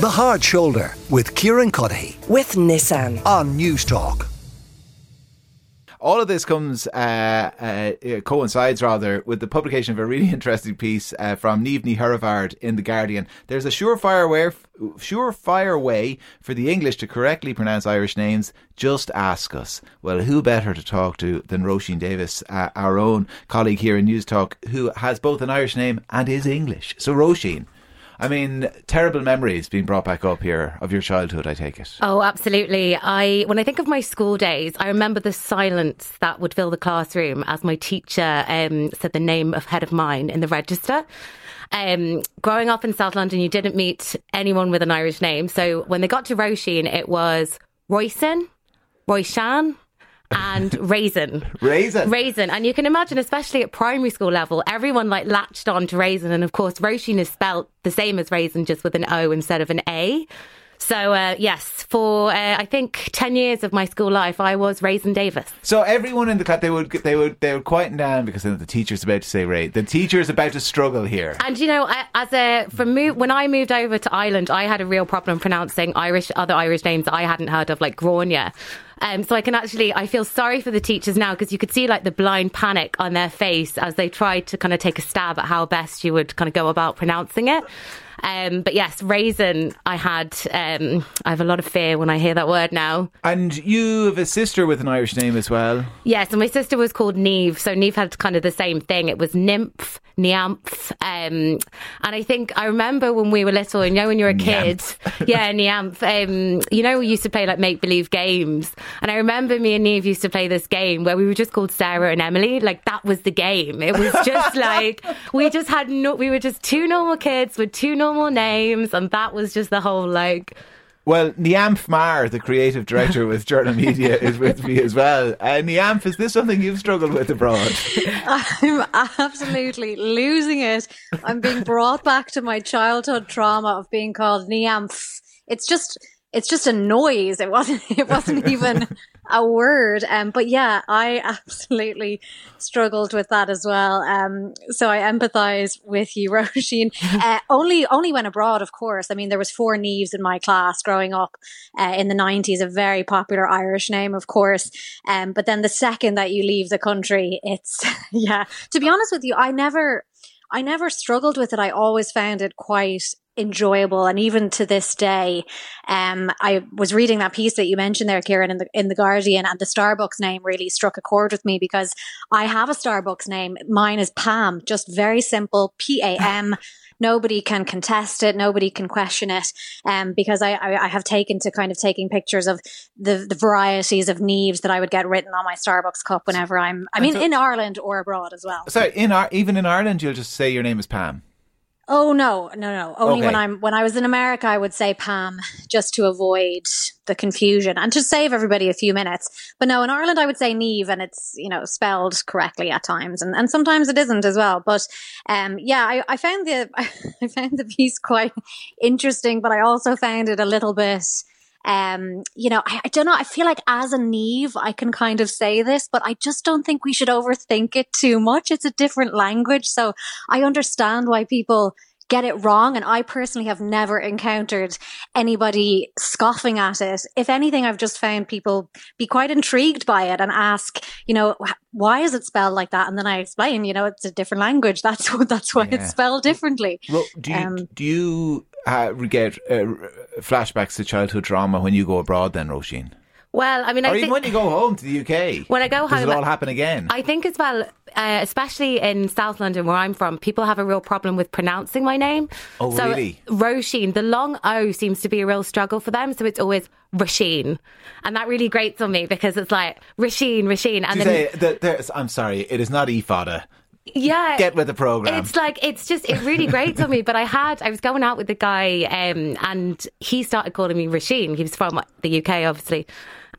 The Hard Shoulder with Kieran Cuddihy with Nissan. on Newstalk. All of this comes uh, uh, coincides rather with the publication of a really interesting piece uh, from Niamh Ní Herivard in the Guardian. There's a surefire way, surefire way for the English to correctly pronounce Irish names. Just ask us. Well, who better to talk to than Roisin Davis, uh, our own colleague here in Newstalk, who has both an Irish name and is English. So, Roisin. I mean, terrible memories being brought back up here of your childhood, I take it. Oh, absolutely. I when I think of my school days, I remember the silence that would fill the classroom as my teacher um, said the name of head of mine in the register. Um, growing up in South London, you didn't meet anyone with an Irish name. So when they got to Roisin, it was Royson, Royshan, and Raisin. Raisin. Raisin. And you can imagine, especially at primary school level, everyone like latched on to Raisin. And of course, Roisin is spelt the same as Raisin, just with an O instead of an A. So, uh, yes, for uh, I think 10 years of my school life, I was Raisin Davis. So everyone in the class, they would, they would, they would quieten down because the teacher's about to say Ray. The teacher is about to struggle here. And you know, I, as a from move, when I moved over to Ireland, I had a real problem pronouncing Irish other Irish names that I hadn't heard of, like Grania. Um, so I can actually, I feel sorry for the teachers now because you could see like the blind panic on their face as they tried to kind of take a stab at how best you would kind of go about pronouncing it. Um, but yes, raisin. I had. Um, I have a lot of fear when I hear that word now. And you have a sister with an Irish name as well. Yes, and my sister was called Neve, so Neve had kind of the same thing. It was nymph, nymph, um, and I think I remember when we were little, and you know, when you're a kid, yeah, nymph. Um, you know, we used to play like make believe games, and I remember me and Neve used to play this game where we were just called Sarah and Emily. Like that was the game. It was just like we just had no, we were just two normal kids with two normal names, and that was just the whole like. Well, Niamh Maher, the creative director with Journal Media, is with me as well. Uh, Niamh, is this something you've struggled with abroad? I'm absolutely losing it. I'm being brought back to my childhood trauma of being called Niamh. It's just it's just a noise. It wasn't it wasn't even a word. Um, but yeah, I absolutely struggled with that as well. Um, so I empathise with you, Roisin. Uh, only only when abroad, of course. I mean, there was four Neves in my class growing up uh, in the nineties. A very popular Irish name, of course. Um, but then the second that you leave the country, it's yeah. To be honest with you, I never. I never struggled with it. I always found it quite enjoyable. And even to this day, um, I was reading that piece that you mentioned there, Kieran, in the, in the Guardian and the Starbucks name really struck a chord with me because I have a Starbucks name. Mine is Pam, just very simple, P-A-M. Nobody can contest it. Nobody can question it. Um, because I, I, I, have taken to kind of taking pictures of the, the varieties of Neves that I would get written on my Starbucks cup whenever I'm, I mean, so, in Ireland or abroad as well. So in our, even in Ireland, you'll just say your name is Pam. Oh no, no, no. Only okay. when I'm when I was in America, I would say Pam just to avoid the confusion and to save everybody a few minutes. But no, in Ireland, I would say Neve, and it's you know spelled correctly at times, and, and sometimes it isn't as well. But um, yeah, I, I found the I found the piece quite interesting, but I also found it a little bit um, you know, I, I, don't know. I feel like as a Neve, I can kind of say this, but I just don't think we should overthink it too much. It's a different language. So I understand why people get it wrong. And I personally have never encountered anybody scoffing at it. If anything, I've just found people be quite intrigued by it and ask, you know, why is it spelled like that? And then I explain, you know, it's a different language. That's what, that's why yeah. it's spelled differently. Well, do you, um, do you uh, get uh, flashbacks to childhood drama when you go abroad then, Roisin? Well, I mean, or I even think, when you go home to the UK, when I go does home, it all happen again? I think as well, uh, especially in South London where I'm from, people have a real problem with pronouncing my name. Oh, so, really? Roisin, the long O seems to be a real struggle for them, so it's always Rasheen, and that really grates on me because it's like Rasheen, Rasheen, and then say, the, I'm sorry, it is not Efada yeah get with the program it's like it's just it really grates on me but i had i was going out with the guy um, and he started calling me Rasheen he was from the uk obviously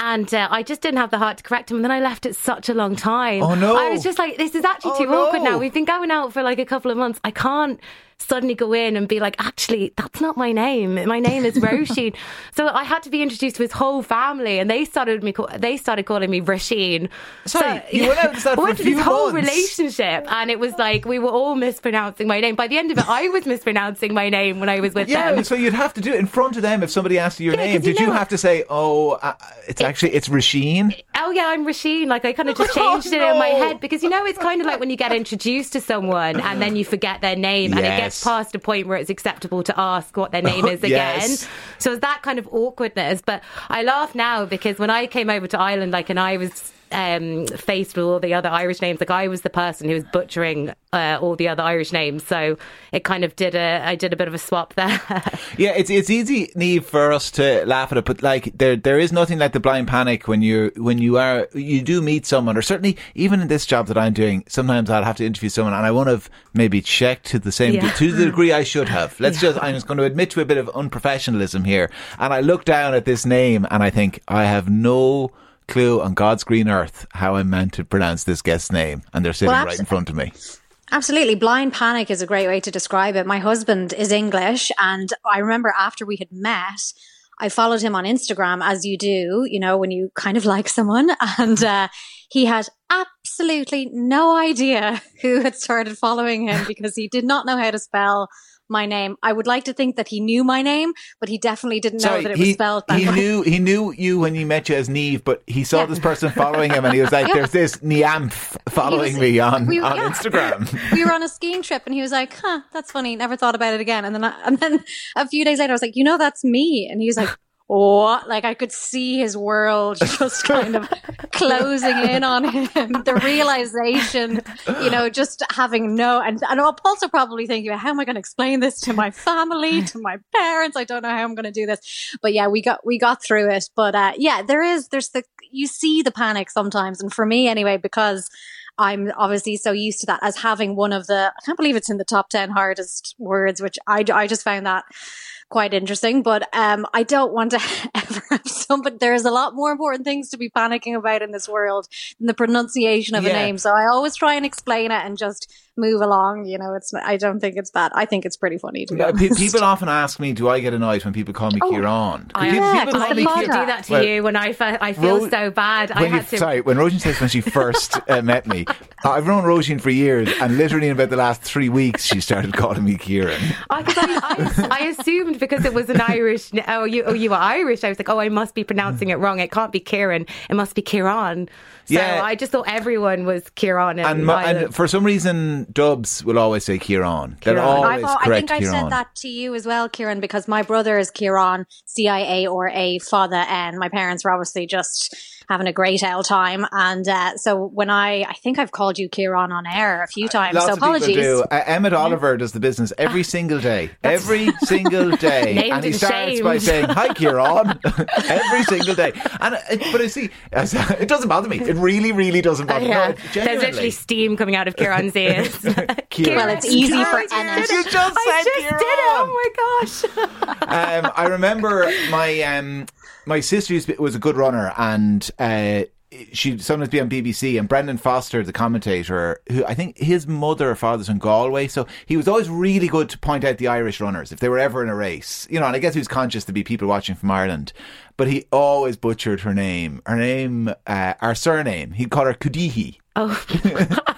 and uh, I just didn't have the heart to correct him. And then I left it such a long time. Oh no! I was just like, this is actually oh, too no. awkward now. We've been going out for like a couple of months. I can't suddenly go in and be like, actually, that's not my name. My name is Roisin. so I had to be introduced to his whole family, and they started me. They started calling me Rasheen. Sorry, you went out and started for a went this whole months. relationship, and it was like we were all mispronouncing my name. By the end of it, I was mispronouncing my name when I was with Yeah, them. Yeah, so you'd have to do it in front of them if somebody asked you your Yeah, name. you Did you have to say, "Oh, uh, it's actually it's Rasheen"? Oh yeah, I'm Rasheen. Like I kind of just oh, changed it in my head because you know it's kind of like when you get introduced to someone and then you forget their name and it gets past a point where it's acceptable to ask what their name is again. Yes. So it's that kind of awkwardness. But I laugh now because when I came over to Ireland, like, and I was um, faced with all the other Irish names, like I was the person who was butchering uh, all the other Irish names. So it kind of did a, I did a bit of a swap there. Yeah, it's it's easy, Neve, for us to laugh at it, but like there there is nothing like the blind panic when you when you are you do meet someone, or certainly even in this job that I'm doing, sometimes I'll have to interview someone and I won't have maybe checked to the same Yeah. to the degree I should have. Let's just I'm just going to admit to a bit of unprofessionalism here, and I look down at this name and I think I have no clue on God's green earth how I'm meant to pronounce this guest's name, and they're sitting Well, right in front of me. Absolutely. Blind panic is a great way to describe it. My husband is English, and I remember after we had met, I followed him on Instagram, as you do, you know, when you kind of like someone. And uh, he had absolutely no idea who had started following him because he did not know how to spell my name. I would like to think that he knew my name, but he definitely didn't know that it was spelled that he way. knew he knew you when he met you as Neve, but he saw Yeah. this person following him, and he was like, "There's this Niamph following was- me on we- on yeah. Instagram." we were on a skiing trip and he was like, huh, that's funny. Never thought about it again. And then, I, and then a few days later, I was like, you know, that's me. And he was like, what? Like I could see his world just kind of closing in on him. The realization, you know, just having no, and, and I'm also probably thinking, how am I going to explain this to my family, to my parents? I don't know how I'm going to do this. But yeah, we got, we got through it. But, uh, yeah, there is, there's the, you see the panic sometimes. And for me anyway, because I'm obviously so used to that as having one of the, I can't believe it's in the top 10 hardest words, which I, I just found that quite interesting. But um, I don't want to ever have somebody, there's a lot more important things to be panicking about in this world than the pronunciation of Yeah. a name. So I always try and explain it and just move along. You know, it's, I don't think it's bad. I think it's pretty funny to be Yeah, pe- people often ask me, "Do I get annoyed when people call me Kieran?" I People- yeah, people call the me Kieran. do that to Well, you when I, fe- I feel Ro- so bad. I When you, had to. sorry, when Roisin says when she first uh, met me, I've known Roisin for years, and literally in about the last three weeks, she started calling me Kieran. I, 'cause I, I, I assumed because it was an Irish. Oh, you, oh, you were Irish. I was like, oh, I must be pronouncing it wrong. It can't be Kieran. It must be Kieran. So Yeah. I just thought everyone was Kieran. In And, my, and for some reason, Dubs will always say Kieran. They'll Kieran. always I've, al- I correct think I've said that to you as well, Kieran, because my brother is Kieran, C I A or A, father N. My parents were obviously just having a great L time. And uh, so when I, I think I've called you Kieran on air a few times. Lots so of apologies. do. Uh, Emmett Oliver does the business every single day. Every single day. Named and he and starts by saying, Hi, Kieran. every single day. And uh, But I see, it doesn't bother me. It really, really doesn't bother me. yeah. No, There's genuinely. literally steam coming out of Kieran's ears. Kieran. Well, it's easy Oh, for I just Anna. did it. You just I said just did it. Oh my gosh. um, I remember my um, my sister used to be, was a good runner, and uh, she'd sometimes be on BBC. And Brendan Foster, the commentator, who I think his mother or father's from Galway, so he was always really good to point out the Irish runners if they were ever in a race. You know, and I guess he was conscious to be people watching from Ireland, but he always butchered her name. Her name, uh, our surname. He'd call her Kudihi. Oh,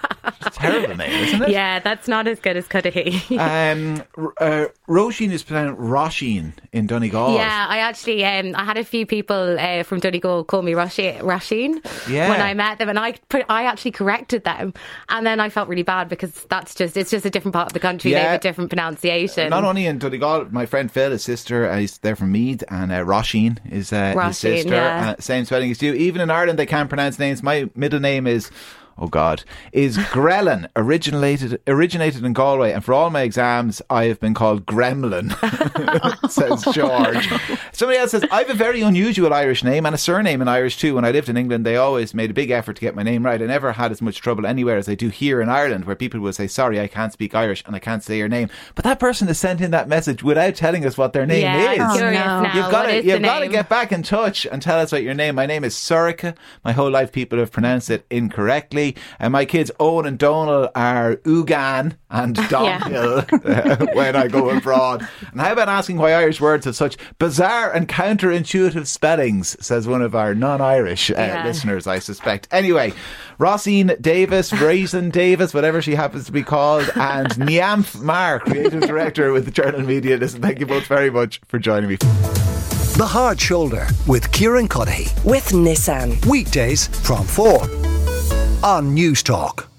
Terrible name, isn't it? yeah, that's not as good as Cudahy. Um, uh, Roisin is pronounced Roisin in Donegal. Yeah, I actually um, I had a few people uh, from Donegal call me Rasheen Yeah. when I met them, and I put, I actually corrected them, and then I felt really bad because that's just it's just a different part of the country. They have a different pronunciation. Not only in Donegal, my friend Phil, his sister, uh, he's there from Meath, and uh, Roisin is uh, his sister. yeah. Uh, same spelling as you. Even in Ireland, they can't pronounce names. My middle name is. Oh God, is Grellan originated originated in Galway, and for all my exams, I have been called Gremlin. says oh, George. Somebody else says I have a very unusual Irish name and a surname in Irish too. When I lived in England, they always made a big effort to get my name right. I never had as much trouble anywhere as I do here in Ireland, where people will say, "Sorry, I can't speak Irish and I can't say your name." But that person has sent in that message without telling us what their name yeah, is. I'm oh, no. You've got to, is you've got to get back in touch and tell us what your name. My name is Surica. My whole life, people have pronounced it incorrectly. Cuddy. And my kids Owen and Donal are Ugan and Domhill when I go abroad. And how about asking why Irish words have such bizarre and counterintuitive spellings, says one of our non Irish uh, Yeah. listeners, I suspect. Anyway, Rossine Davis, Raisin Davis, whatever she happens to be called, and Niamf Maher, creative director with the Journal Media. Listen, thank you both very much for joining me. The Hard Shoulder with Kieran Cuddihy. with Nissan. Weekdays from 4 on Newstalk.